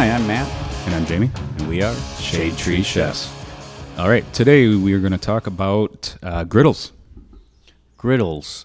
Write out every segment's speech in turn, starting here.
Hi, I'm Matt, And I'm Jamie. and we are Shade Tree Chefs. All right, today we are going to talk about uh, griddles. Griddles.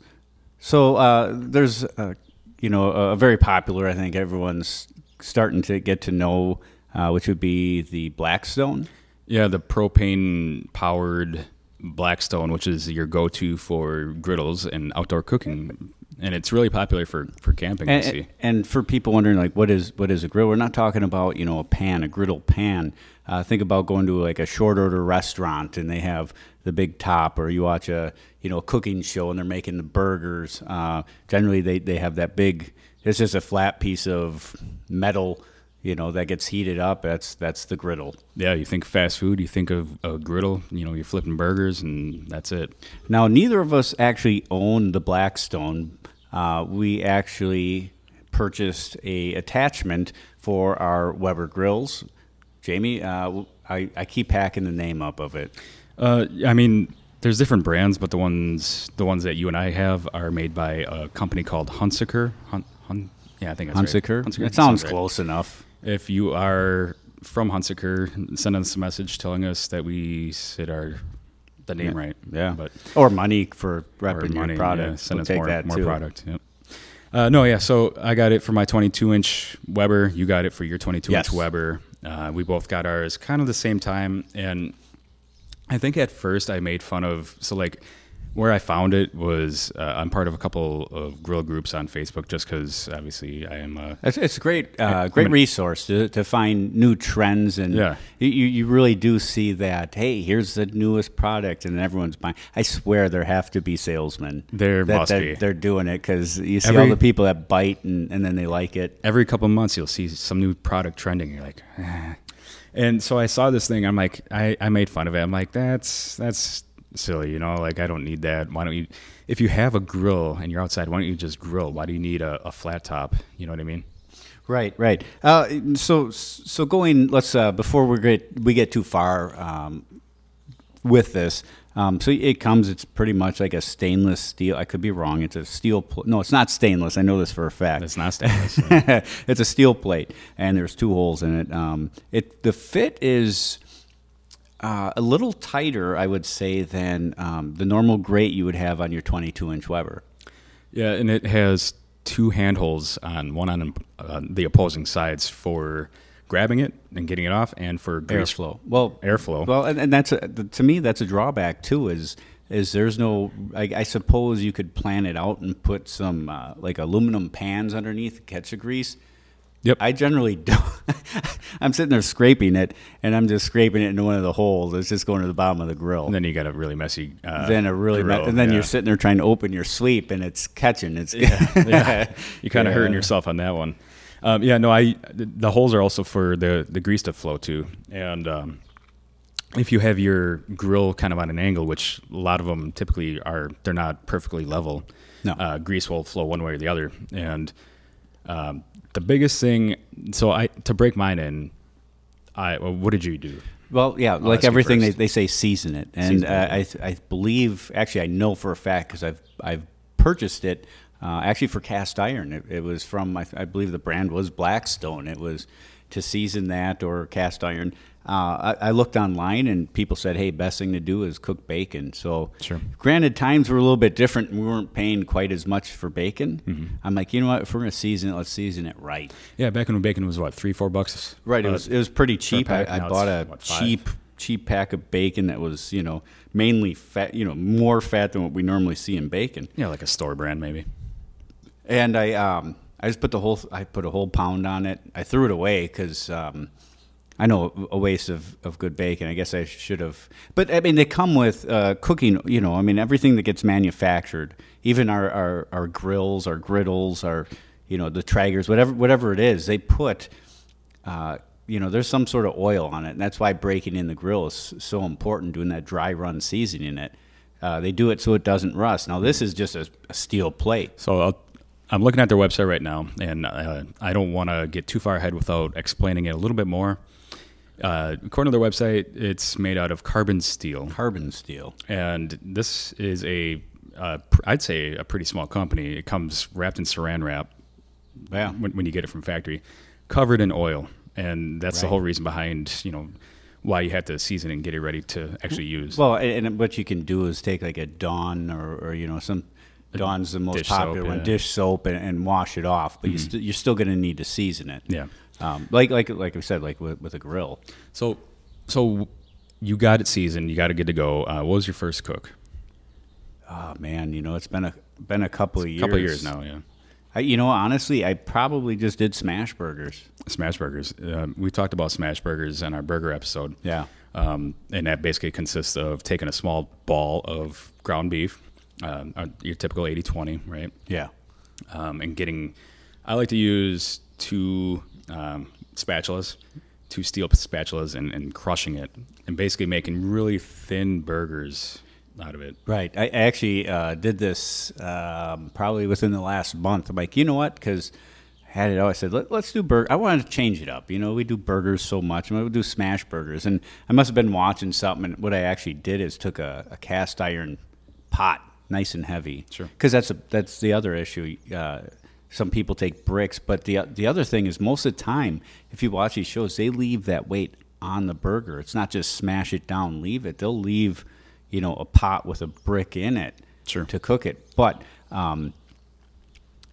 So uh, there's, uh, you know, a very popular. I think everyone's starting to get to know, uh, which would be the Blackstone. Yeah, the propane powered Blackstone, which is your go to for griddles and outdoor cooking. And it's really popular for, for camping, I see. And, and for people wondering, like, what is what is a grill? We're not talking about you know a pan, a griddle pan. Uh, think about going to like a short order restaurant and they have the big top, or you watch a you know a cooking show and they're making the burgers. Uh, generally, they they have that big. It's just a flat piece of metal, you know, that gets heated up. That's that's the griddle. Yeah, you think fast food, you think of a griddle, you know, you're flipping burgers, and that's it. Now, neither of us actually own the Blackstone. Uh, we actually purchased a attachment for our Weber grills. Jamie, uh, I, I keep hacking the name up of it. Uh, I mean, there's different brands, but the ones the ones that you and I have are made by a company called Hunsaker. Hun, Hun, yeah, I think that's right. Hunsaker. Hunsaker? It sounds right. close enough. If you are from Hunsaker, send us a message telling us that we said our the name right. Yeah, but or money for or repping money, your product. yeah, send We'll us take more, that more too. product. Yep. Uh, no, yeah. So I got it for my 22 inch Weber. You got it for your 22 Yes. inch Weber. Uh, we both got ours kind of the same time, and I think at first I made fun of so like where I found it was uh, I'm part of a couple of grill groups on Facebook just because obviously I am a It's, it's a great, uh, great mean- resource to, to find new trends, and Yeah. you, you you really do see that. Hey, here's the newest product, and everyone's buying. I swear there have to be salesmen. There that, must that be. They're doing it because you see Every- all the people that bite and, and then they like it. every couple of months you'll see some new product trending. You're like, eh. and so I saw this thing. I'm like, I, I made fun of it. I'm like, that's that's silly, you know. Like I don't need that. Why don't you? If you have a grill and you're outside, why don't you just grill? Why do you need a, a flat top? You know what I mean? Right, right. Uh, so so going. Let's uh, before we get we get too far um, with this. Um, so it comes. It's pretty much like a stainless steel. I could be wrong. It's a steel. Pl- no, it's not stainless. I know this for a fact. It's not stainless. it's a steel plate, and there's two holes in it. Um, it the fit is uh, a little tighter, I would say, than um, the normal grate you would have on your 22 inch Weber. yeah, and it has two handholds on one on uh, the opposing sides for grabbing it and getting it off, and for grease Airflow. Well, Airflow. Well, and, and that's a, to me that's a drawback too. Is is there's no? I, I suppose you could plan it out and put some uh, like aluminum pans underneath to catch the grease. Yep. I generally don't. I'm sitting there scraping it, and I'm just scraping it into one of the holes. It's just going to the bottom of the grill. And then you got a really messy. Uh, then a really, me- and then yeah. you're sitting there trying to open your sweep, and it's catching. It's yeah, you kind of Yeah. hurting yourself on that one. Um, yeah, no, I the, holes are also for the the grease to flow too, and um, if you have your grill kind of on an angle, which a lot of them typically are, they're not perfectly level. No. uh, grease will flow one way or the other, and um, the biggest thing. So I to break mine in, I well, what did you do? Well, yeah, like ask you everything they, they say season it, and Season it, uh, I I believe actually I know for a fact because I've I've purchased it uh, actually for cast iron. It, it was from I, I believe the brand was Blackstone. It was to season that or cast iron. Uh, I, I looked online and people said, "Hey, best thing to do is cook bacon." So, Sure. granted, times were a little bit different. We weren't paying quite as much for bacon. Mm-hmm. I'm like, you know what? If we're gonna season it, let's season it right. Yeah, back when bacon was what three, four bucks. Right. It Uh, was it was pretty cheap. I, I bought a what, cheap cheap pack of bacon that was you know mainly fat. You know more fat than what we normally see in bacon. yeah, like a store brand maybe. And I um I just put the whole I put a whole pound on it. I threw it away because um, I know a waste of, of good bacon. I guess I should have. But I mean, they come with uh, cooking. You know, I mean, everything that gets manufactured, even our, our, our grills, our griddles, our you know the Traegers, whatever whatever it is, they put. Uh, you know, there's some sort of oil on it, and that's why breaking in the grill is so important. Doing that dry run seasoning it, uh, they do it so it doesn't rust. Now, this is just a, a steel plate. So I'll, I'm looking at their website right now, and uh, I don't want to get too far ahead without explaining it a little bit more. Uh, according to their website, it's made out of carbon steel, Carbon steel. and this is a, uh, pr- I'd say, a pretty small company. It comes wrapped in Saran wrap Yeah. when, when you get it from factory, covered in oil. and that's the whole reason behind you know why you have to season and get it ready to actually use. Well, and, and what you can do is take like a Dawn or, or you know some Dawn's the most dish soap, popular one, yeah. Mm-hmm. dish soap, and, and wash it off. But you st- you're still going to need to season it. Yeah. Um, like like like I said, like with, with a grill. so so you got it seasoned, you got it good to go. Uh, what was your first cook? Oh man, you know it's been a been a couple of years. couple of years now, yeah. I, you know, honestly, I probably just did smash burgers. Smash burgers. Uh, we talked about smash burgers in our burger episode. Yeah. Um, and that basically consists of taking a small ball of ground beef, um, uh, your typical 80 20, right? Yeah. Um, and getting, I like to use two um, spatulas, two steel spatulas, and, and crushing it, and basically making really thin burgers out of it. Right. I actually uh, did this um, probably within the last month. I'm like, you know what? Because I had it out. I said, Let, let's do burger. I wanted to change it up. You know, we do burgers so much. I'm going to do smash burgers. And I must have been watching something. And what I actually did is took a, a cast iron pot, nice and heavy. Sure. Because that's, a, that's the other issue. Uh, some people take bricks. But the, the other thing is, most of the time, if you watch these shows, they leave that weight on the burger. It's not just smash it down, leave it. They'll leave you know, a pot with a brick in it Sure. to cook it. But, um,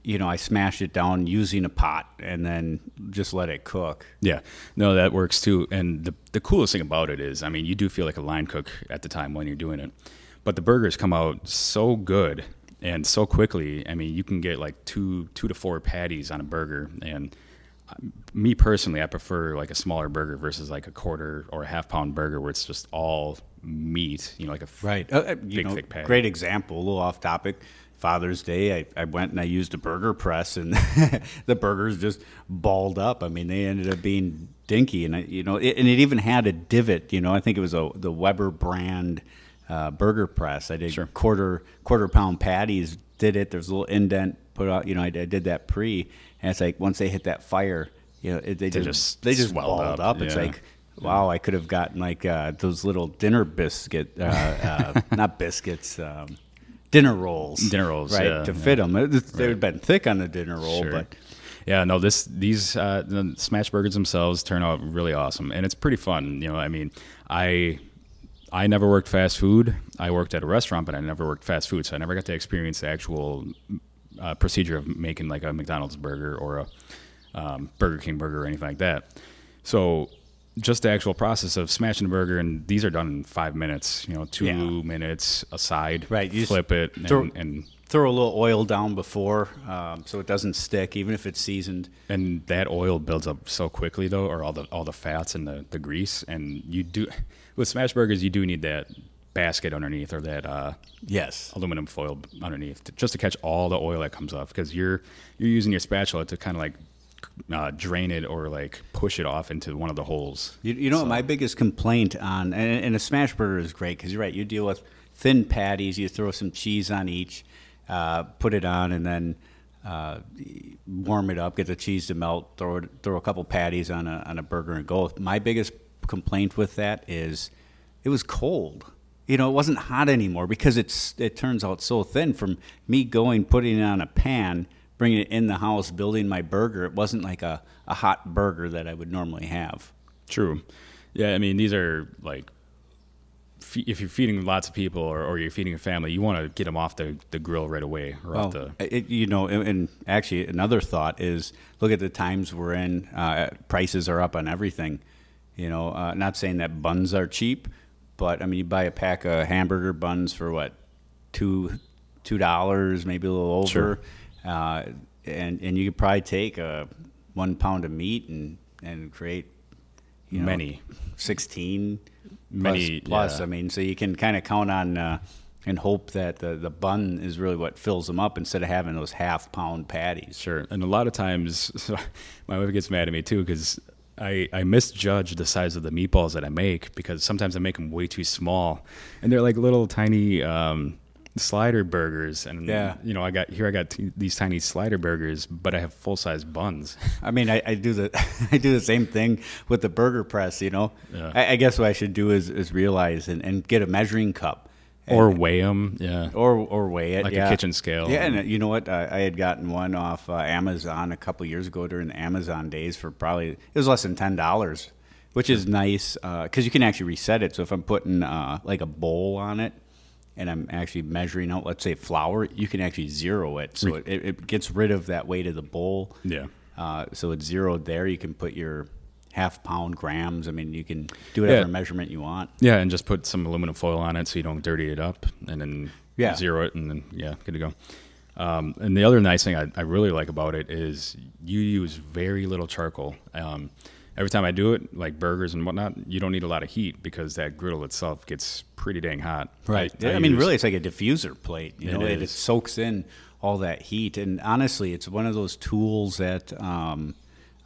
you know, I smashed it down using a pot and then just let it cook. Yeah, no, that works too. And the the coolest thing about it is, I mean, you do feel like a line cook at the time when you're doing it, but the burgers come out so good and so quickly. I mean, you can get like two two to four patties on a burger, and uh, me personally, I prefer like a smaller burger versus like a quarter or a half pound burger where it's just all meat. You know, like a Right. Uh, uh, you Big, know, thick patty. great example, a little off topic. Father's Day, I, I went and I used a burger press, and the burgers just balled up. I mean, they ended up being dinky, and I, you know, it, and it even had a divot. You know, I think it was a the Weber brand uh, burger press. I did Sure. quarter quarter pound patties. Did it? There's a little indent put out. You know, I, did- I did that pre, and it's like once they hit that fire, you know, it, they, just, just they just swelled balled up, up. It's like Wow, I could have gotten like uh, those little dinner biscuit, uh, uh, not biscuits, um, dinner rolls. Dinner rolls, right? yeah, to yeah. fit them. They would have been thick on the dinner roll, Sure. but Yeah, no, this these uh, the smash burgers themselves turn out really awesome, and it's pretty fun. You know, I mean, I I never worked fast food. I worked at a restaurant, but I never worked fast food, so I never got to experience the actual uh, procedure of making like a McDonald's burger or a um, Burger King burger or anything like that. So just the actual process of smashing a burger, and these are done in five minutes. You know, two Yeah. minutes aside. Right, you flip it and, throw- and throw a little oil down before um, so it doesn't stick, even if it's seasoned. and that oil builds up so quickly though or all the all the fats and the, the grease and you do with smash burgers you do need that basket underneath or that uh, Yes. aluminum foil underneath to, just to catch all the oil that comes off because you're you're using your spatula to kind of like uh, drain it or like push it off into one of the holes You, you know what my biggest complaint on and, and a smash burger is great because you're right. You deal with thin patties. You throw some cheese on each, uh, put it on, and then uh, warm it up. Get the cheese to melt. Throw it, throw a couple patties on a on a burger and go. My biggest complaint with that is it was cold. You know, it wasn't hot anymore because it's it turns out so thin. From me going putting it on a pan, bringing it in the house, building my burger, it wasn't like a, a hot burger that I would normally have. true yeah i mean these are like if you're feeding lots of people or, or you're feeding a family you want to get them off the, the grill right away or off the it, you know, and, and actually another thought is look at the times we're in. Uh, prices are up on everything. You know, uh, not saying that buns are cheap, but I mean, you buy a pack of hamburger buns for what two two dollars, maybe a little over, Sure. uh, and and you could probably take a one pound of meat and and create you know, Many. 16 Many, plus, plus. yeah. I mean, so you can kind of count on uh, and hope that the, the bun is really what fills them up instead of having those half pound patties. Sure. And a lot of times, so my wife gets mad at me too because I, I misjudge the size of the meatballs that I make because sometimes I make them way too small. And they're like little tiny um, slider burgers. And, Yeah. you know, I got here, I got t- these tiny slider burgers, but I have full size buns. I mean, I, I do the I do the same thing with the burger press. You know, Yeah. I, I guess what I should do is, is realize and, and get a measuring cup or weigh them. Yeah. or or weigh it Like a kitchen scale. Yeah, and uh, you know what? I, I had gotten one off uh, Amazon a couple years ago during the Amazon days for probably it was less than ten dollars, which is nice because you can actually reset it. So if I'm putting uh, like a bowl on it and I'm actually measuring out, let's say flour, you can actually zero it, so it, it gets rid of that weight of the bowl. Yeah. Uh, so it's zeroed there. You can put your half pound grams. I mean, you can do whatever Yeah. measurement you want. Yeah, and just put some aluminum foil on it so you don't dirty it up, and then Yeah. zero it, and then yeah, good to go. Um, and the other nice thing I, I really like about it is you use very little charcoal. Um, every time I do it, like burgers and whatnot, you don't need a lot of heat because that griddle itself gets pretty dang hot. I, I mean, use- really, it's like a diffuser plate. You It know, it, it soaks in all that heat. And honestly, it's one of those tools that um,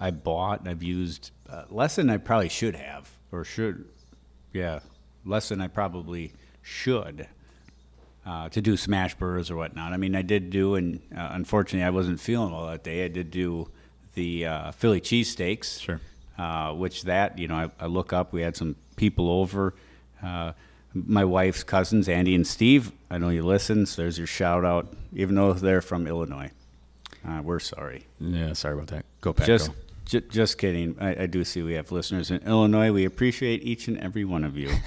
I bought and I've used uh, less than I probably should have, or should, yeah, less than I probably should. Uh, to do smash burgers or whatnot. I mean, I did do, and uh, unfortunately, I wasn't feeling well that day. I did do the uh, Philly cheesesteaks Sure. uh, which that you know I, I look up. We had some people over. Uh, my wife's cousins, Andy and Steve. I know you listen, so there's your shout out. Even though they're from Illinois, uh, we're sorry. Yeah, sorry about that. Go Pack. Just, go. Ju- just kidding. I, I do see we have listeners in Illinois. We appreciate each and every one of you.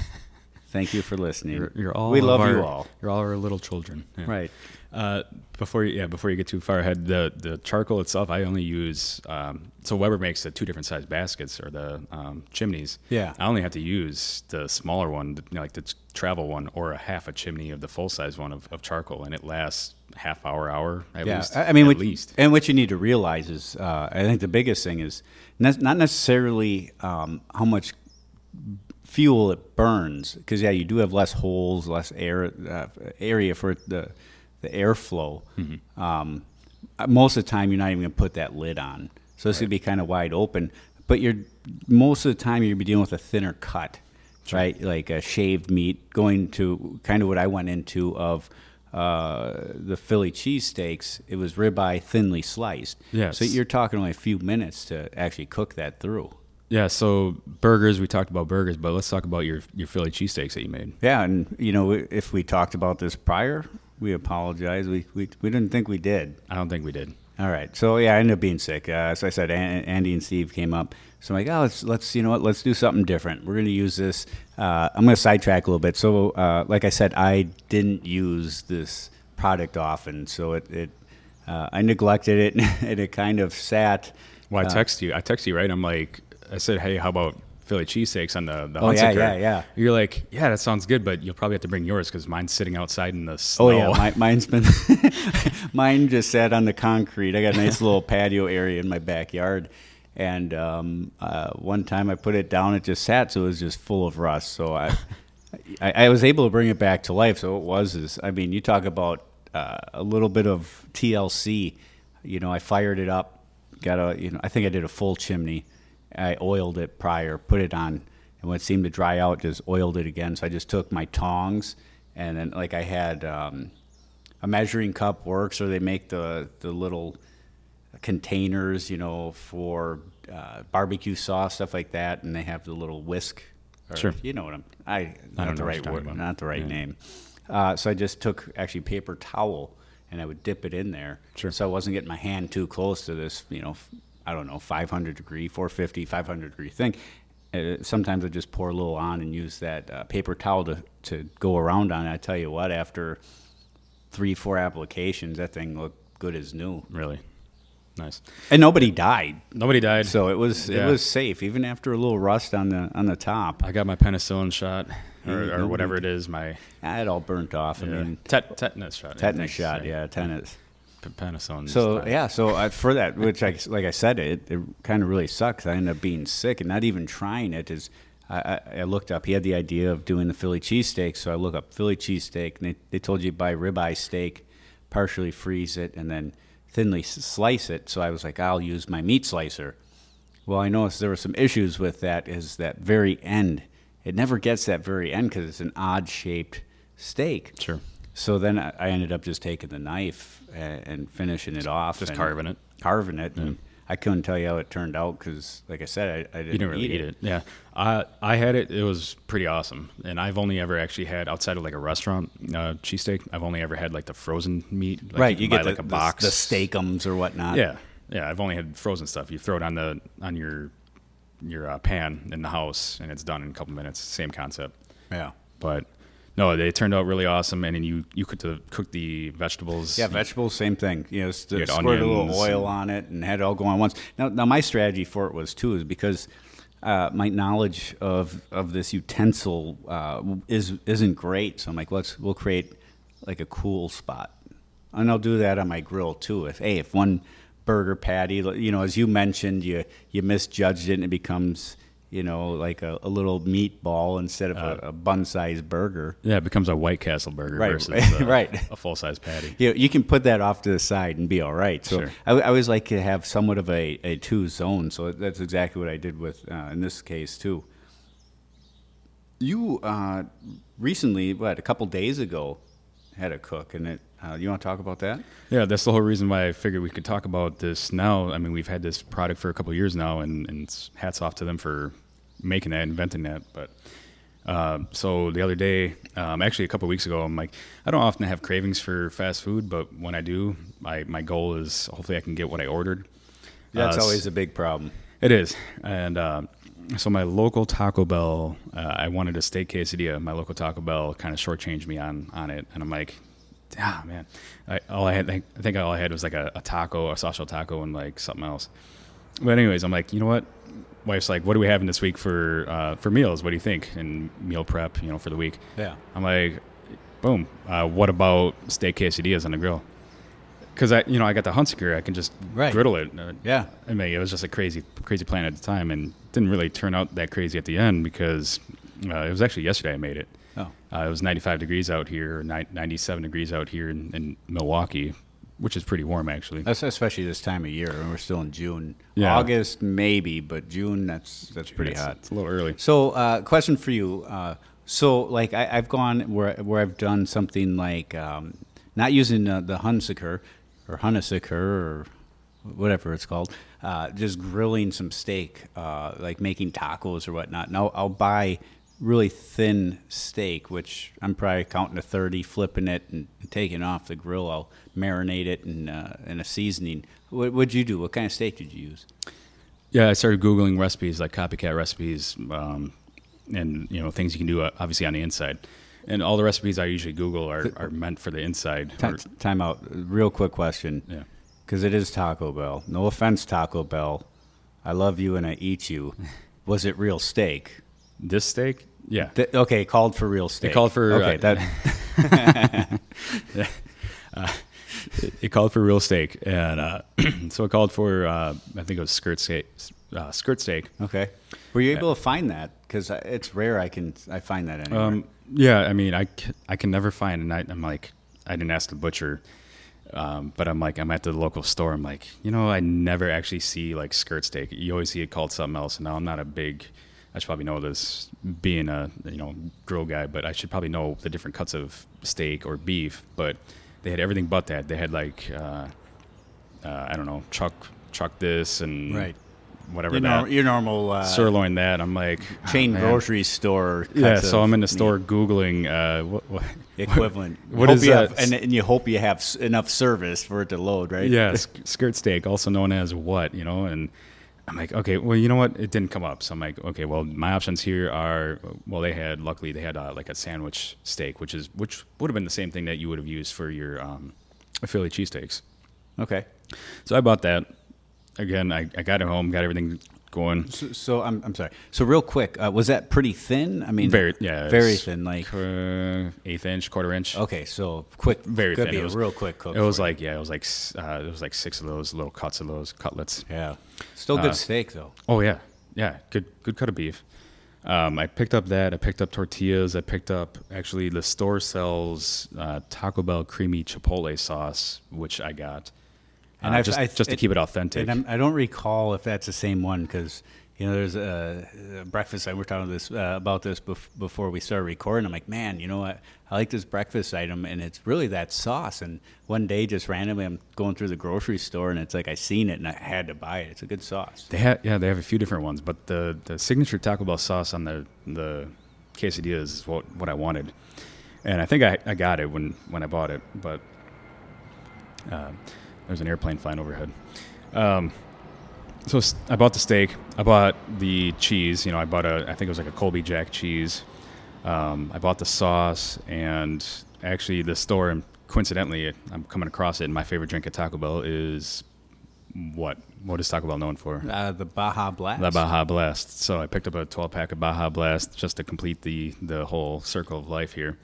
Thank you for listening. You're, you're all. we love our- you all. You're all our little children. Yeah. Right. Uh, before you, yeah, before you get too far ahead, the the charcoal itself, I only use. Um, so Weber makes the two different size baskets or the um, chimneys. Yeah. I only have to use the smaller one, you know, like the travel one, or a half a chimney of the full size one of, of charcoal, and it lasts half hour, hour at yeah, least. I mean, at what, least. and what you need to realize is, uh, I think the biggest thing is ne- not necessarily um, how much fuel it burns, because yeah, you do have less holes, less air uh, area for the the airflow. Mm-hmm. Um, uh, most of the time, you're not even going to put that lid on, so it's going to be kind of wide open. But you're most of the time you're be dealing with a thinner cut, right? Like a shaved meat, going to kind of what I went into of uh, the Philly cheesesteaks. It was ribeye thinly sliced. Yes. So you're talking only a few minutes to actually cook that through. Yeah. So burgers, we talked about burgers, but let's talk about your your Philly cheesesteaks that you made. Yeah, and you know, if we talked about this prior, we apologize. We we, we didn't think we did. I don't think we did. All right. So yeah, I ended up being sick. Uh, as I said, An- Andy and Steve came up. So I'm like, oh, let's let's you know what, let's do something different. We're going to use this. Uh, I'm going to sidetrack a little bit. So uh, like I said, I didn't use this product often, so it, it uh, I neglected it, and it kind of sat. Well, I uh, text you. I text you right. I'm like, I said, hey, how about Philly cheesesteaks on the the Oh, yeah, yeah, yeah. You're like, yeah, that sounds good, but you'll probably have to bring yours because mine's sitting outside in the snow. Oh yeah, my, mine's been mine just sat on the concrete. I got a nice little patio area in my backyard, and um, uh, one time I put it down, it just sat, so it was just full of rust. So I, I, I was able to bring it back to life. So it was is, I mean, you talk about uh, a little bit of TLC. You know, I fired it up, got a, you know, I think I did a full chimney. I oiled it prior, put it on, and when it seemed to dry out, just oiled it again. So I just took my tongs, and then like I had um, a measuring cup works, or they make the the little containers, you know, for uh, barbecue sauce stuff like that, and they have the little whisk. Or, Sure. You know what I'm. I I not don't the right word, about. not the right Yeah. name. Uh, so I just took actually paper towel and I would dip it in there. Sure. So I wasn't getting my hand too close to this, you know, I don't know, 500 degree, 450, 500 degree thing. Uh, sometimes I just pour a little on and use that uh, paper towel to, to go around on. I tell you what, after three, four applications, that thing looked good as new. really nice. And nobody died. Nobody died. So it was Yeah. it was safe, even after a little rust on the on the top. I got my penicillin shot or, or whatever it is. My Ah, It all burnt off. I mean, tet- tetanus shot. Tetanus shot, yeah, tetanus. Penicillin. So yeah, so uh, for that, which I, like I said, it, it kind of really sucks. I ended up being sick and not even trying it. Is I, I, I looked up. He had the idea of doing the Philly cheesesteak, so I look up Philly cheesesteak, and they, they told you buy ribeye steak, partially freeze it, and then thinly slice it. So I was like, I'll use my meat slicer. Well, I noticed there were some issues with that. Is that very end? It never gets that very end because it's an odd shaped steak. Sure. So then I ended up just taking the knife and, and finishing it off, Just carving it. carving it. And I couldn't tell you how it turned out because, like I said, I, I didn't, You didn't really eat, it. Yeah, I I had it. It was pretty awesome, and I've only ever actually had outside of like a restaurant uh, cheesesteak. I've only ever had like the frozen meat. Like right, you, you get buy, the, like a the- box, the steakums or whatnot. Yeah, yeah. I've only had frozen stuff. You throw it on the on your your uh, pan in the house, and it's done in a couple minutes. Same concept, yeah, but no, they turned out really awesome. And then you you could to cook the vegetables. yeah. Vegetables, same thing. You know, just You squirt a little oil on it and had it all go on once. Now, now my strategy for it was too is because. Uh, my knowledge of, of this utensil uh, is isn't great, so I'm like, let's we'll create like a cool spot, and I'll do that on my grill too. If hey, if one burger patty, you know, as you mentioned, you you misjudged it and it becomes you know like a, a little meatball instead of a, a bun-sized burger. yeah, it becomes a White Castle burger Right, versus right, uh, right. a full size patty. You, you can put that off to the side and be all right. So Sure. I, I always like to have somewhat of a, a two zone. So that's exactly what I did with uh, in this case too. You uh, recently, what a couple days ago, had a cook, and it. Uh, you want to talk about that? Yeah, that's the whole reason why I figured we could talk about this now. I mean, we've had this product for a couple of years now, and, and hats off to them for making that, inventing that. But uh, so the other day, um, actually a couple weeks ago, I'm like, I don't often have cravings for fast food, but when I do, my my goal is hopefully I can get what I ordered. That's Uh, always a big problem. It is, and uh, so my local Taco Bell, uh, I wanted a steak quesadilla. My local Taco Bell kind of shortchanged me on on it, and I'm like, ah, man. I, all I had, I think all I had was like a, a taco, a social taco, and like something else. But anyways, I'm like, you know what? Wife's like, what are we having this week for uh, for meals? What do you think? And meal prep, you know, for the week. Yeah. I'm like, boom. Uh, what about steak quesadillas on the grill? Because I, you know, I got the Hunsaker. I can just Right. griddle it. Uh, Yeah. I mean, it was just a crazy, crazy plan at the time, and didn't really turn out that crazy at the end because uh, it was actually yesterday I made it. Oh. Uh, it was 95 degrees out here, ni- 97 degrees out here in, in Milwaukee, which is pretty warm actually. That's especially this time of year, and we're still in June. Yeah. August maybe, but June that's that's pretty hot. It's a little early. So, uh, question for you. Uh, so, like, I, I've gone where where I've done something like um, not using uh, the Hunsaker or Hunsaker or whatever it's called, uh, just grilling some steak, uh, like making tacos or whatnot. Now I'll, I'll buy really thin steak, which I'm probably counting to 30, flipping it and taking it off the grill. I'll marinate it in, uh, in a seasoning. What would you do? What kind of steak did you use? Yeah, I started googling recipes like copycat recipes, um, and you know things you can do uh, obviously on the inside. And all the recipes I usually Google are, are meant for the inside. Time, time out. Real quick question. Yeah. Because it is Taco Bell. No offense, Taco Bell. I love you and I eat you. Was it real steak? this steak, yeah, Th- okay, called for real steak. called for, Okay, uh, that. it, it called for real steak, and uh, so it called for uh, I think it was skirt steak, uh, skirt steak. okay. Were you able to find that? Because it's rare. I can I find that anywhere. Um, yeah, I mean, I, c- I can never find, and I, I'm like, I didn't ask the butcher, um, but I'm like, I'm at the local store. I'm like, you know, I never actually see like skirt steak. You always see it called something else. And now I'm not a big, I should probably know this being a you know grill guy, but I should probably know the different cuts of steak or beef. But they had everything but that. They had like, uh, uh, I don't know, chuck chuck this and Right. whatever your, that your normal uh, sirloin that. I'm like chain oh, grocery store. Yeah, so I'm in the meat store googling uh, what, what equivalent. What Hope is that? have- and, and you hope you have enough service for it to load, right? yeah, sk- skirt steak, also known as what, you know, and I'm like, okay, well, you know what? It didn't come up. So I'm like, okay, well, my options here are, well, they had, luckily, they had uh, like a sandwich steak, which is, which would have been the same thing that you would have used for your um, Philly cheesesteaks. Okay. So I bought that. Again, I, I got it home, got everything going. So, so I'm, I'm sorry. So real quick, uh, was that pretty thin? I mean, Very, yeah. very thin. Like uh, eighth inch, quarter inch. okay, so quick, Very could thin. be It was- real quick cook. It was you. like, yeah, it was like, uh, it was like six of those little cuts of those cutlets. yeah, still good uh, steak though. Oh yeah, yeah, good good cut of beef. Um, I picked up that. I picked up tortillas. I picked up actually the store sells uh, Taco Bell creamy chipotle sauce, which I got, And uh, just I- just to it- keep it authentic. And I'm, I don't recall if that's the same one because you know, there's a, a breakfast. I we're talking this uh, about this bef- before we started recording. I'm like, man, you know what? I like this breakfast item, and it's really that sauce. And one day, just randomly, I'm going through the grocery store, and it's like I seen it, and I had to buy it. It's a good sauce. They have yeah, they have a few different ones, but the the signature Taco Bell sauce on the the quesadillas is what what I wanted, and I think I, I got it when when I bought it, but uh, there's an airplane flying overhead. Um, so I bought the steak. I bought the cheese. You know, I bought a I think it was like a Colby Jack cheese. Um, I bought the sauce, and actually the store. And coincidentally, I'm coming across it. And my favorite drink at Taco Bell is what? What is Taco Bell known for? Uh, the Baja Blast. The Baja Blast. So I picked up a 12 pack of Baja Blast just to complete the the whole circle of life here.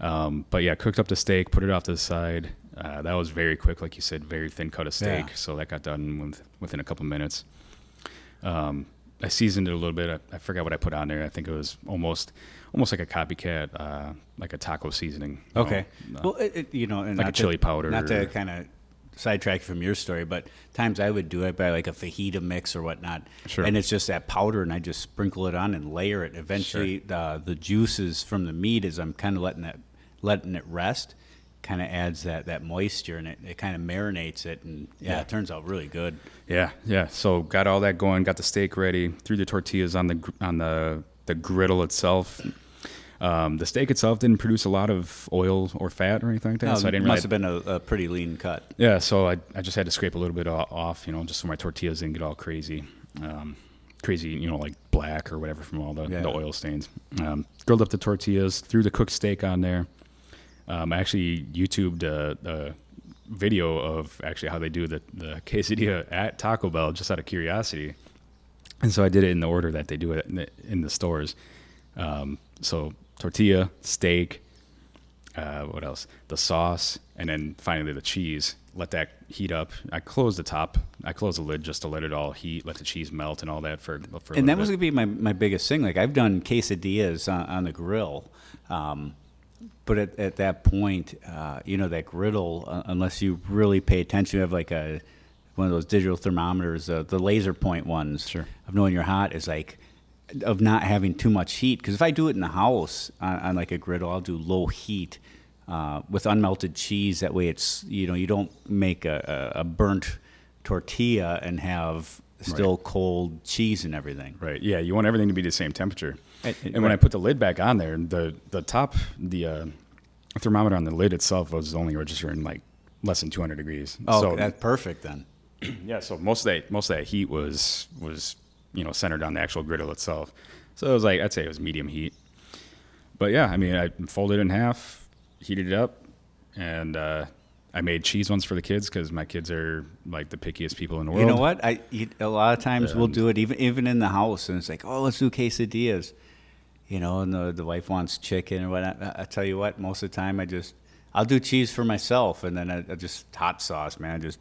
Um, but yeah, cooked up the steak, put it off to the side. Uh, that was very quick, like you said, very thin cut of steak. Yeah. So that got done with, within a couple minutes. Um, I seasoned it a little bit. I, I forgot what I put on there. I think it was almost almost like a copycat, uh, like a taco seasoning. you know, Okay. uh, well, it, it, you know, and like a chili to, powder Not to kind of sidetrack from your story, but times I would do it by like a fajita mix or whatnot, Sure. and it's just that powder, and I just sprinkle it on and layer it. Eventually, the the juices from the meat, as I'm kind of letting that letting it rest, kind of adds that that moisture, and it, it kind of marinates it, and yeah, Yeah. it turns out really good. Yeah, yeah. So got all that going, got the steak ready, threw the tortillas on the on the the griddle itself. Um, the steak itself didn't produce a lot of oil or fat or anything like that, No, so I it didn't must really. have been a, a pretty lean cut. Yeah, so I, I just had to scrape a little bit off, you know, just so my tortillas didn't get all crazy, um, crazy, you know, like black or whatever from all the, Yeah. the oil stains. Um, grilled up the tortillas, threw the cooked steak on there. Um, I actually YouTubed uh, a video of actually how they do the, the quesadilla at Taco Bell just out of curiosity. And so I did it in the order that they do it in the, in the stores. Um, so tortilla, steak, uh, what else? The sauce, and then finally the cheese. Let that heat up. I close the top. I close the lid just to let it all heat, let the cheese melt and all that for. for a and that little was gonna be my, my biggest thing. Like I've done quesadillas on, on the grill, um, but at, at that point, uh, you know that griddle, uh, unless you really pay attention, you have like a one of those digital thermometers, uh, the laser point ones Sure. of knowing you're hot is like of not having too much heat. Because if I do it in the house on, on like a griddle, I'll do low heat. Uh, with unmelted cheese, that way it's you know you don't make a, a, a burnt tortilla and have still cold cheese and everything. Right. Yeah, you want everything to be the same temperature. Right, And, when I put the lid back on there, the the top the uh, thermometer on the lid itself was only registering like less than 200 degrees. Oh, so that's perfect then. yeah, so most of that most of that heat was was you know centered on the actual griddle itself. So it was like I'd say it was medium heat. But yeah, I mean, I folded it in half, heated it up, and uh, I made cheese ones for the kids because my kids are like the pickiest people in the world. You know what? I you, a lot of times we'll do it even even in the house, and it's like, oh, let's do quesadillas. You know, and the the wife wants chicken or whatnot. I, tell you what, most of the time I just I'll do cheese for myself, and then I, I just hot sauce, man. I just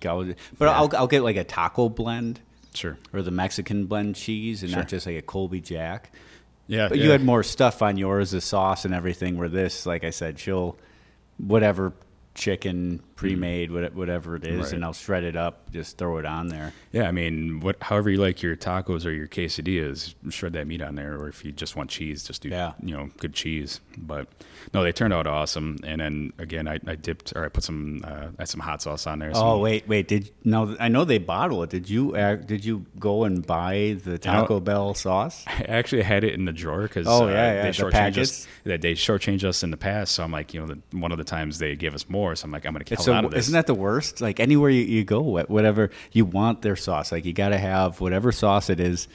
go. But I'll I'll get like a taco blend Sure. or the Mexican blend cheese, and Sure. not just like a Colby Jack. Yeah. But yeah. you had more stuff on yours, the sauce and everything. Where this, like I said, she'll whatever chicken pre-made, whatever it is. Right. and I'll shred it up, just throw it on there. Yeah, I mean, what, however you like your tacos or your quesadillas, shred that meat on there. Or if you just want cheese, just do Yeah. you know good cheese. But no, they turned out awesome. And then again, I, I dipped or I put some uh, I had some hot sauce on there. Oh wait, wait. Did no? I know they bottle it. Did you? Uh, did you go and buy the Taco Bell sauce? I actually had it in the drawer because Oh, uh, yeah, yeah, they the shortchanged us. That they shortchanged us in the past. So I'm like, you know, the, one of the times they gave us more. So I'm like, I'm going to It's kill so, out of this. isn't that the worst? Like anywhere you, you go, whatever you want their sauce. Like you got to have whatever sauce it is,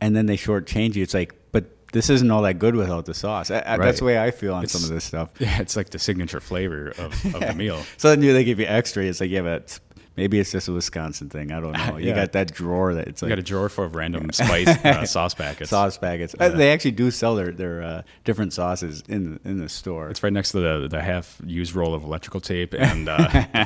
and then they shortchange you. It's like, but this isn't all that good without the sauce. I, I, That's the way I feel on some of this stuff. yeah, it's like the signature flavor of, of the meal. So then you, they give you extra. It's like, yeah, but it's- maybe it's just a Wisconsin thing. I don't know. You Yeah. got that drawer that it's like got a drawer full of random spice uh, sauce packets. sauce packets. Uh, They actually do sell their their uh, different sauces in the, in the store. It's right next to the the half used roll of electrical tape and uh,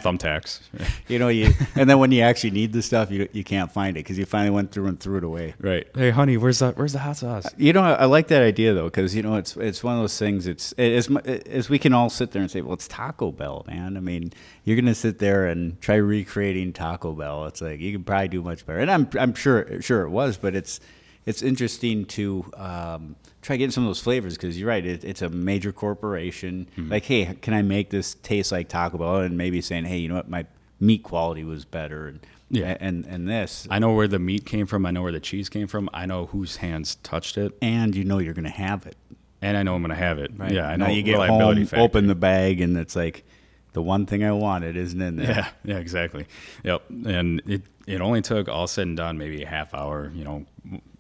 thumbtacks. You know, you and then when you actually need the stuff, you you can't find it because you finally went through and threw it away. Right. Hey, honey, where's the where's the hot sauce? You know, I, I like that idea though because you know it's it's one of those things. It's as as we can all sit there and say, well, it's Taco Bell, man. I mean, you're gonna sit there and try to recreate creating Taco Bell. It's like you could probably do much better, and I'm I'm sure sure it was, but it's it's interesting to um, try getting some of those flavors because you're right. It, it's a major corporation. Like, hey, can I make this taste like Taco Bell? And maybe saying, hey, you know what, my meat quality was better, and Yeah. and and this, I know where the meat came from. I know where the cheese came from. I know whose hands touched it, and you know you're gonna have it. and I know I'm gonna have it. Right? Yeah, I know. Now you get home, factor. open the bag, and it's like the one thing I wanted isn't in there. Yeah, yeah, exactly. Yep. And it it only took all said and done maybe a half hour. You know,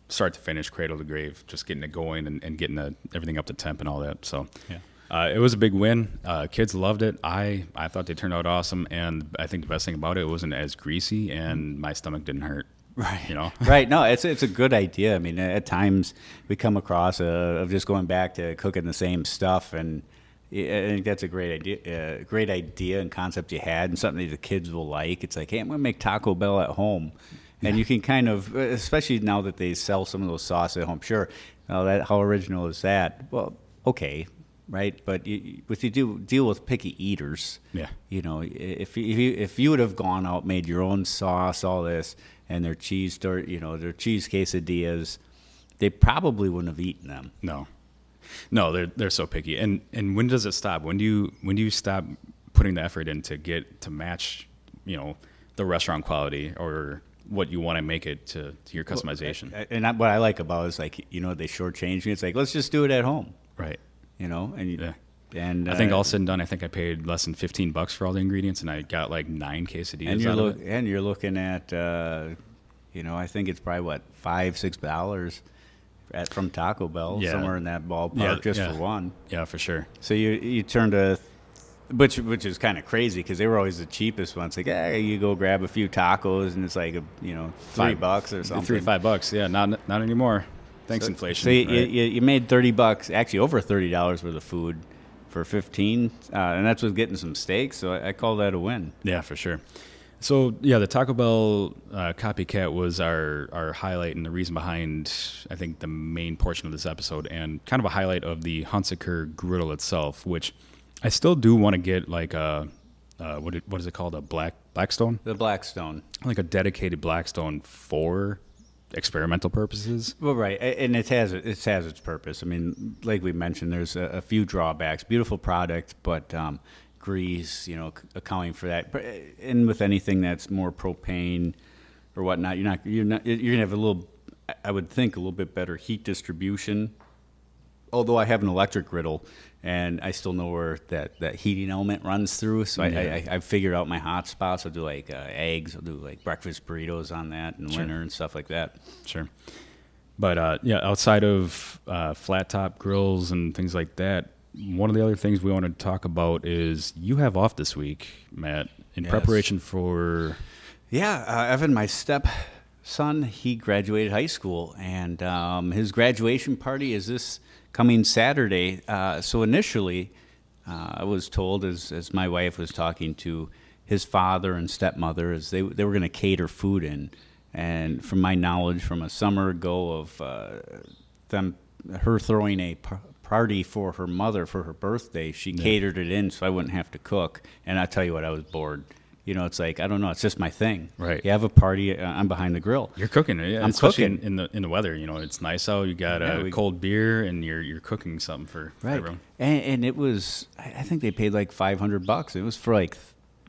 start to finish, cradle to grave, just getting it going and, and getting the, everything up to temp and all that. So. Yeah. Uh, it was a big win. Uh, kids loved it. I, I thought they turned out awesome, and I think the best thing about it, it wasn't as greasy, and my stomach didn't hurt. Right. You know. right. No, it's it's a good idea. I mean, at times we come across uh, of just going back to cooking the same stuff, and I think that's a great idea. Uh, great idea and concept you had, and something that the kids will like. It's like, hey, I'm gonna make Taco Bell at home, and you can kind of, especially now that they sell some of those sauces at home. Sure, now that how original is that? Well, okay. Right, but you, but you do deal with picky eaters. Yeah. You know, if you, if you if you would have gone out, made your own sauce, all this, and their cheese you know, their cheese quesadillas, they probably wouldn't have eaten them. No, no, they're they're so picky. And and when does it stop? When do you when do you stop putting the effort in to get to match, you know, the restaurant quality or what you want to make it to, to your customization? And I, what I like about it is like, you know, they shortchange me. It's like, let's just do it at home, right. you know, and you, Yeah. and I think uh, all said and done, I think I paid less than fifteen bucks for all the ingredients, and I got like nine quesadillas and you're out look, of it. and you're looking at, uh, you know, I think it's probably what five six dollars at from Taco Bell, Yeah. somewhere in that ballpark, Yeah, just yeah. for one. Yeah, for sure. So you you turn to, which which is kind of crazy because they were always the cheapest ones. Like, hey, you go grab a few tacos and it's like a, you know three Five- bucks or something. Three five bucks. Yeah, not not anymore. Thanks So- inflation. So you, right? you, you made thirty bucks, actually over thirty dollars worth of food for fifteen, uh, and that's with getting some steaks. So I, I call that a win. Yeah, for sure. So yeah, the Taco Bell uh, copycat was our our highlight and the reason behind I think the main portion of this episode and kind of a highlight of the Hunsaker griddle itself, which I still do want to get like a uh, what it, what is it called a black Blackstone The Blackstone. like a dedicated Blackstone for experimental purposes. Well, right, and it has it has its purpose. I mean, like we mentioned, there's a, a few drawbacks. Beautiful product, but um, grease, you know, accounting for that. But, uh, And with anything that's more propane or whatnot, you're not you're not you're gonna have a little. I- would think a little bit better heat distribution. Although I have an electric griddle, and I still know where that, that heating element runs through, so I, I, I, I figured out my hot spots. I'll do like uh, eggs. I'll do like breakfast burritos on that in Sure. winter and stuff like that. Sure. But uh, yeah, outside of uh, flat top grills and things like that, one of the other things we want to talk about is you have off this week, Matt, in Yes. preparation for. Yeah, uh, Evan, my stepson, he graduated high school, and um, his graduation party is this coming Saturday. Uh, so initially, uh, I was told, as, as my wife was talking to his father and stepmother, as they, they were going to cater food in. And from my knowledge from a summer ago of uh, them, her throwing a party for her mother for her birthday, she catered it in so I wouldn't have to cook. And I tell you what, I was bored. You know, it's like I don't know. It's just my thing. Right. You have a party. Uh, I'm behind the grill. You're cooking, yeah, I'm especially cooking. in, the in the weather. You know, it's nice out. You got Yeah, a we- cold beer, and you're you're cooking something for, Right. everyone. And, and it was. I I think they paid like 500 bucks. It was for like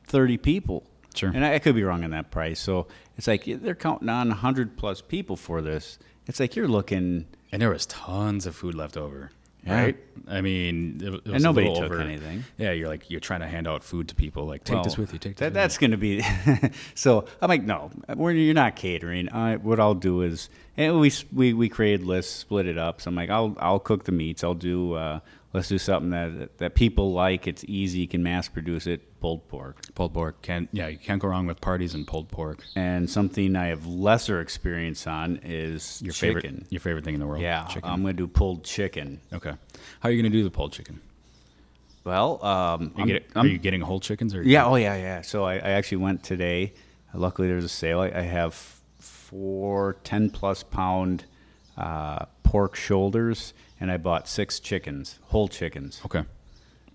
30 people. Sure. And I, I could be wrong on that price. So it's like they're counting on 100 plus people for this. It's like you're looking. And there was tons of food left over. Yeah. Right. I mean, it, it And nobody took over. anything. Yeah, you're like you're trying to hand out food to people. Like, take this with you. Take this. that, with that's going to be. so I'm like, no, we're, you're not catering. I, what I'll do is, and we we we created lists, split it up. So I'm like, I'll I'll cook the meats. I'll do. Uh, let's do something that that people like. It's easy. You can mass produce it. Pulled pork. pulled pork. Can't yeah, you can't go wrong with parties and pulled pork. And something I have lesser experience on is Your chicken. favorite, your favorite thing in the world. Yeah, chicken. I'm going to do pulled chicken. okay. How are you gonna do the pulled chicken? Well, um, You get, are you getting whole chickens or? Yeah, oh yeah, yeah. So I, I actually went today. Luckily, there was a sale. I, I have four 10 plus pound uh, pork shoulders, and I bought six chickens, whole chickens. Okay.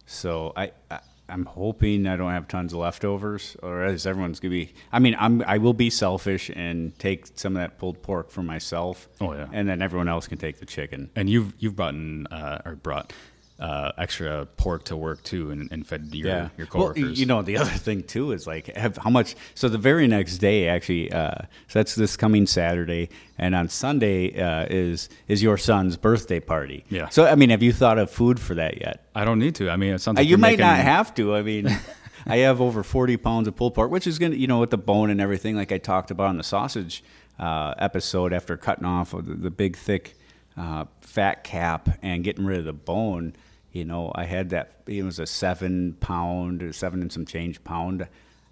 So I, I I'm hoping I don't have tons of leftovers, or else everyone's gonna be. I mean, I'm I will be selfish and take some of that pulled pork for myself. Oh, yeah. and then everyone else can take the chicken. And you've you've brought in, uh, or brought uh, extra pork to work too, and, and fed your yeah, your well, coworkers. you know, the other thing too is like have, how much. So the very next day, actually, uh, so that's this coming Saturday, and on Sunday uh, is is your son's birthday party. Yeah. So I mean, have you thought of food for that yet? I don't need to. I mean, it sounds Uh, like you might making, not have to. I mean, I have over 40 pounds of pulled pork, which is going to, you know, with the bone and everything, like I talked about on the sausage uh, episode after cutting off of the, the big, thick uh, fat cap and getting rid of the bone. You know, I had that, it was a seven pound, seven and some change pound.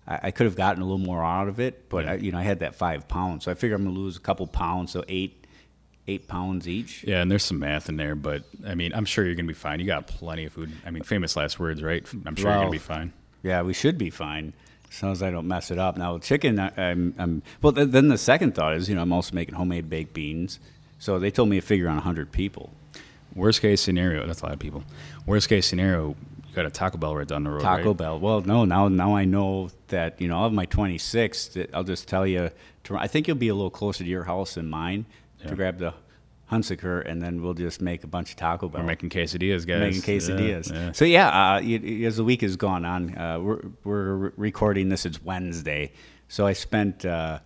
I, I could have gotten a little more out of it, but, Yeah. I, you know, I had that five pounds. So I figure I'm going to lose a couple pounds, so eight, eight pounds each. Yeah, and there's some math in there, but I mean, I'm sure you're gonna be fine. You got plenty of food. I mean, famous last words, right? I'm sure you're gonna be fine. Yeah, we should be fine as long as I don't mess it up. Now, chicken, I, I'm, I'm well. Th- then the second thought is, you know, I'm also making homemade baked beans. So they told me to figure on 100 people. Worst case scenario, that's a lot of people. Worst case scenario, you got a Taco Bell right down the road. Taco right? Bell. Well, no, now now I know that you know of my 26. I'll just tell you. I think you'll be a little closer to your house than mine Yeah. to grab the Hunsaker, and then we'll just make a bunch of Taco Bell. We're making quesadillas, guys. making quesadillas. Yeah, yeah. So yeah, uh, as the week has gone on, uh, we're we're recording this. It's Wednesday, so I spent uh,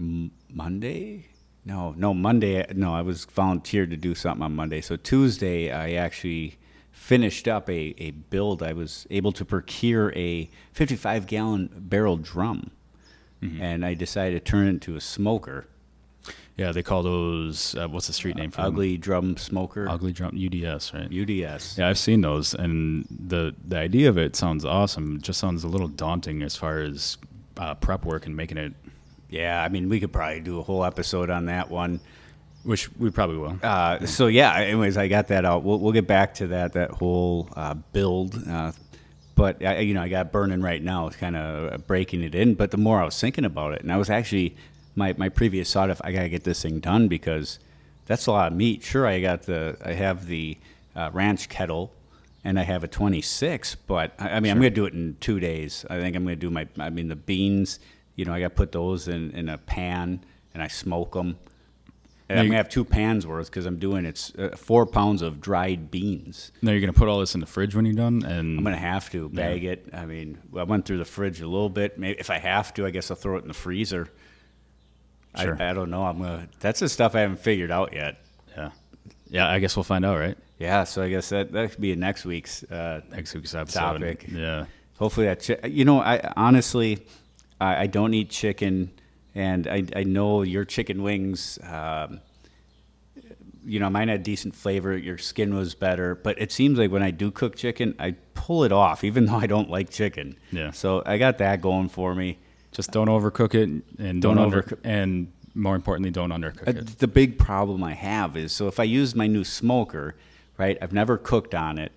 m- Monday. No, no Monday. No, I was volunteered to do something on Monday. So Tuesday, I actually finished up a, a build. I was able to procure a 55 gallon barrel drum, Mm-hmm. and I decided to turn it into a smoker. Yeah, they call those. Uh, what's the street name for them? Ugly drum smoker. Ugly drum UDS, right? UDS. Yeah, I've seen those, and the the idea of it sounds awesome. It just sounds a little daunting as far as uh, prep work and making it, Yeah, I mean, we could probably do a whole episode on that one. which we probably will. Uh, so yeah, anyways, I got that out. We'll, we'll get back to that that whole uh, build. Uh, but I, you know, I got burning right now. It's kind of breaking it in. But the more I was thinking about it, and I was actually my my previous thought of I gotta get this thing done because that's a lot of meat. Sure, I got the I have the uh, ranch kettle. And I have a 26, but I, I mean, I'm going to do it in two days. I think I'm going to do my, I mean, the beans, you know, I got to put those in, in a pan and I smoke them. And I'm gonna have two pans worth because I'm doing it's uh, four pounds of dried beans. now you're gonna put all this in the fridge when you're done, and I'm gonna have to bag it. I mean, I went through the fridge a little bit. Maybe if I have to, I guess I'll throw it in the freezer. Sure. I, I don't know. I'm gonna. That's the stuff I haven't figured out yet. yeah, yeah. I guess we'll find out, right? Yeah, so I guess that that could be next week's. Uh, Next week's episode. Topic. Yeah. hopefully that. Chi- you know, I honestly, I, I don't eat chicken, and I I know your chicken wings. Um, you know, mine had decent flavor. Your skin was better, but it seems like when I do cook chicken, I pull it off, even though I don't like chicken. Yeah. So I got that going for me. Just don't overcook it, and Don't don't, over, overcook- and more importantly, don't undercook Uh, it. the big problem I have is so if I use my new smoker, right? I've never cooked on it,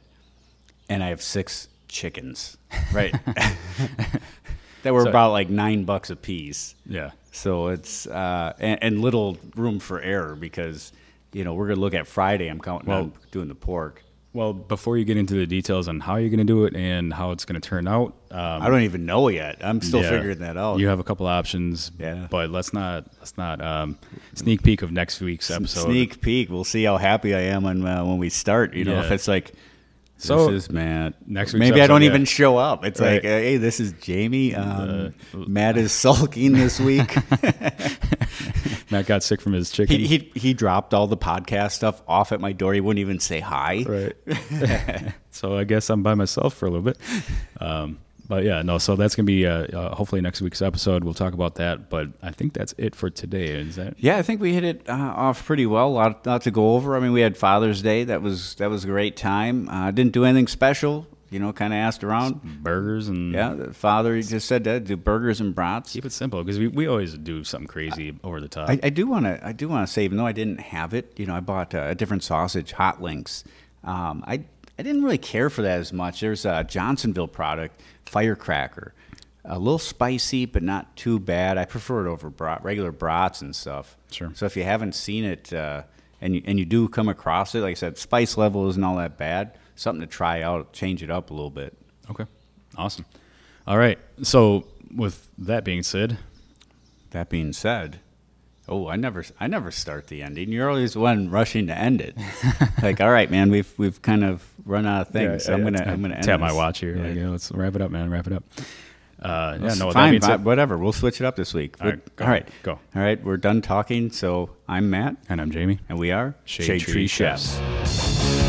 and I have six chickens, right? that were about like nine bucks a piece. Yeah. So it's uh, and, and little room for error because you know we're gonna look at Friday. I'm counting Well- on doing the pork. Well, before you get into the details on how you're going to do it and how it's going to turn out, um, I don't even know yet. I'm still yeah, figuring that out. You have a couple options, Yeah. but let's not let's not um, sneak peek of next week's episode. Sneak peek. We'll see how happy I am when uh, when we start. You know, Yeah. if it's like. So, this is Matt. next week's maybe I don't episode, even show up. It's Right. like, uh, hey, this is Jamie. Um, Uh, Matt is sulking this week. Matt got sick from his chicken. he, he he dropped all the podcast stuff off at my door. He wouldn't even say hi. right. so I guess I'm by myself for a little bit. Um, but yeah, no. So that's gonna be uh, uh, hopefully next week's episode. We'll talk about that. But I think that's it for today. Is that? Yeah, I think we hit it uh, off pretty well. A lot, lot to go over. I mean, we had Father's Day. That was that was a great time. Uh, didn't do anything special. You know, kind of asked around. Burgers and Yeah, the father he just said that do burgers and brats. keep it simple because we, we always do something crazy over the top. I, I do want to. I do want to say, even though I didn't have it, you know, I bought a different sausage, Hot Links. Um, I I didn't really care for that as much. There's a Johnsonville product, Firecracker, a little spicy, but not too bad. I prefer it over brat, regular brats and stuff. Sure. So if you haven't seen it, uh, and you, and you do come across it, like I said, spice level isn't all that bad. Something to try out, change it up a little bit. Okay. Awesome. All right. So with that being said, That being said, oh, I never, I never start the ending. You're always one rushing to end it. like, all right, man, we've we've kind of run out of things. so I'm gonna, I'm gonna tap my watch here. Yeah. Like, yeah, let's wrap it up, man. Wrap it up. Uh, yeah, no, fine, fine, whatever. We'll switch it up this week. All right, go all right, go. All right, we're done talking. So I'm Matt, and I'm Jamie. and we are Shade Tree Chefs. Chefs.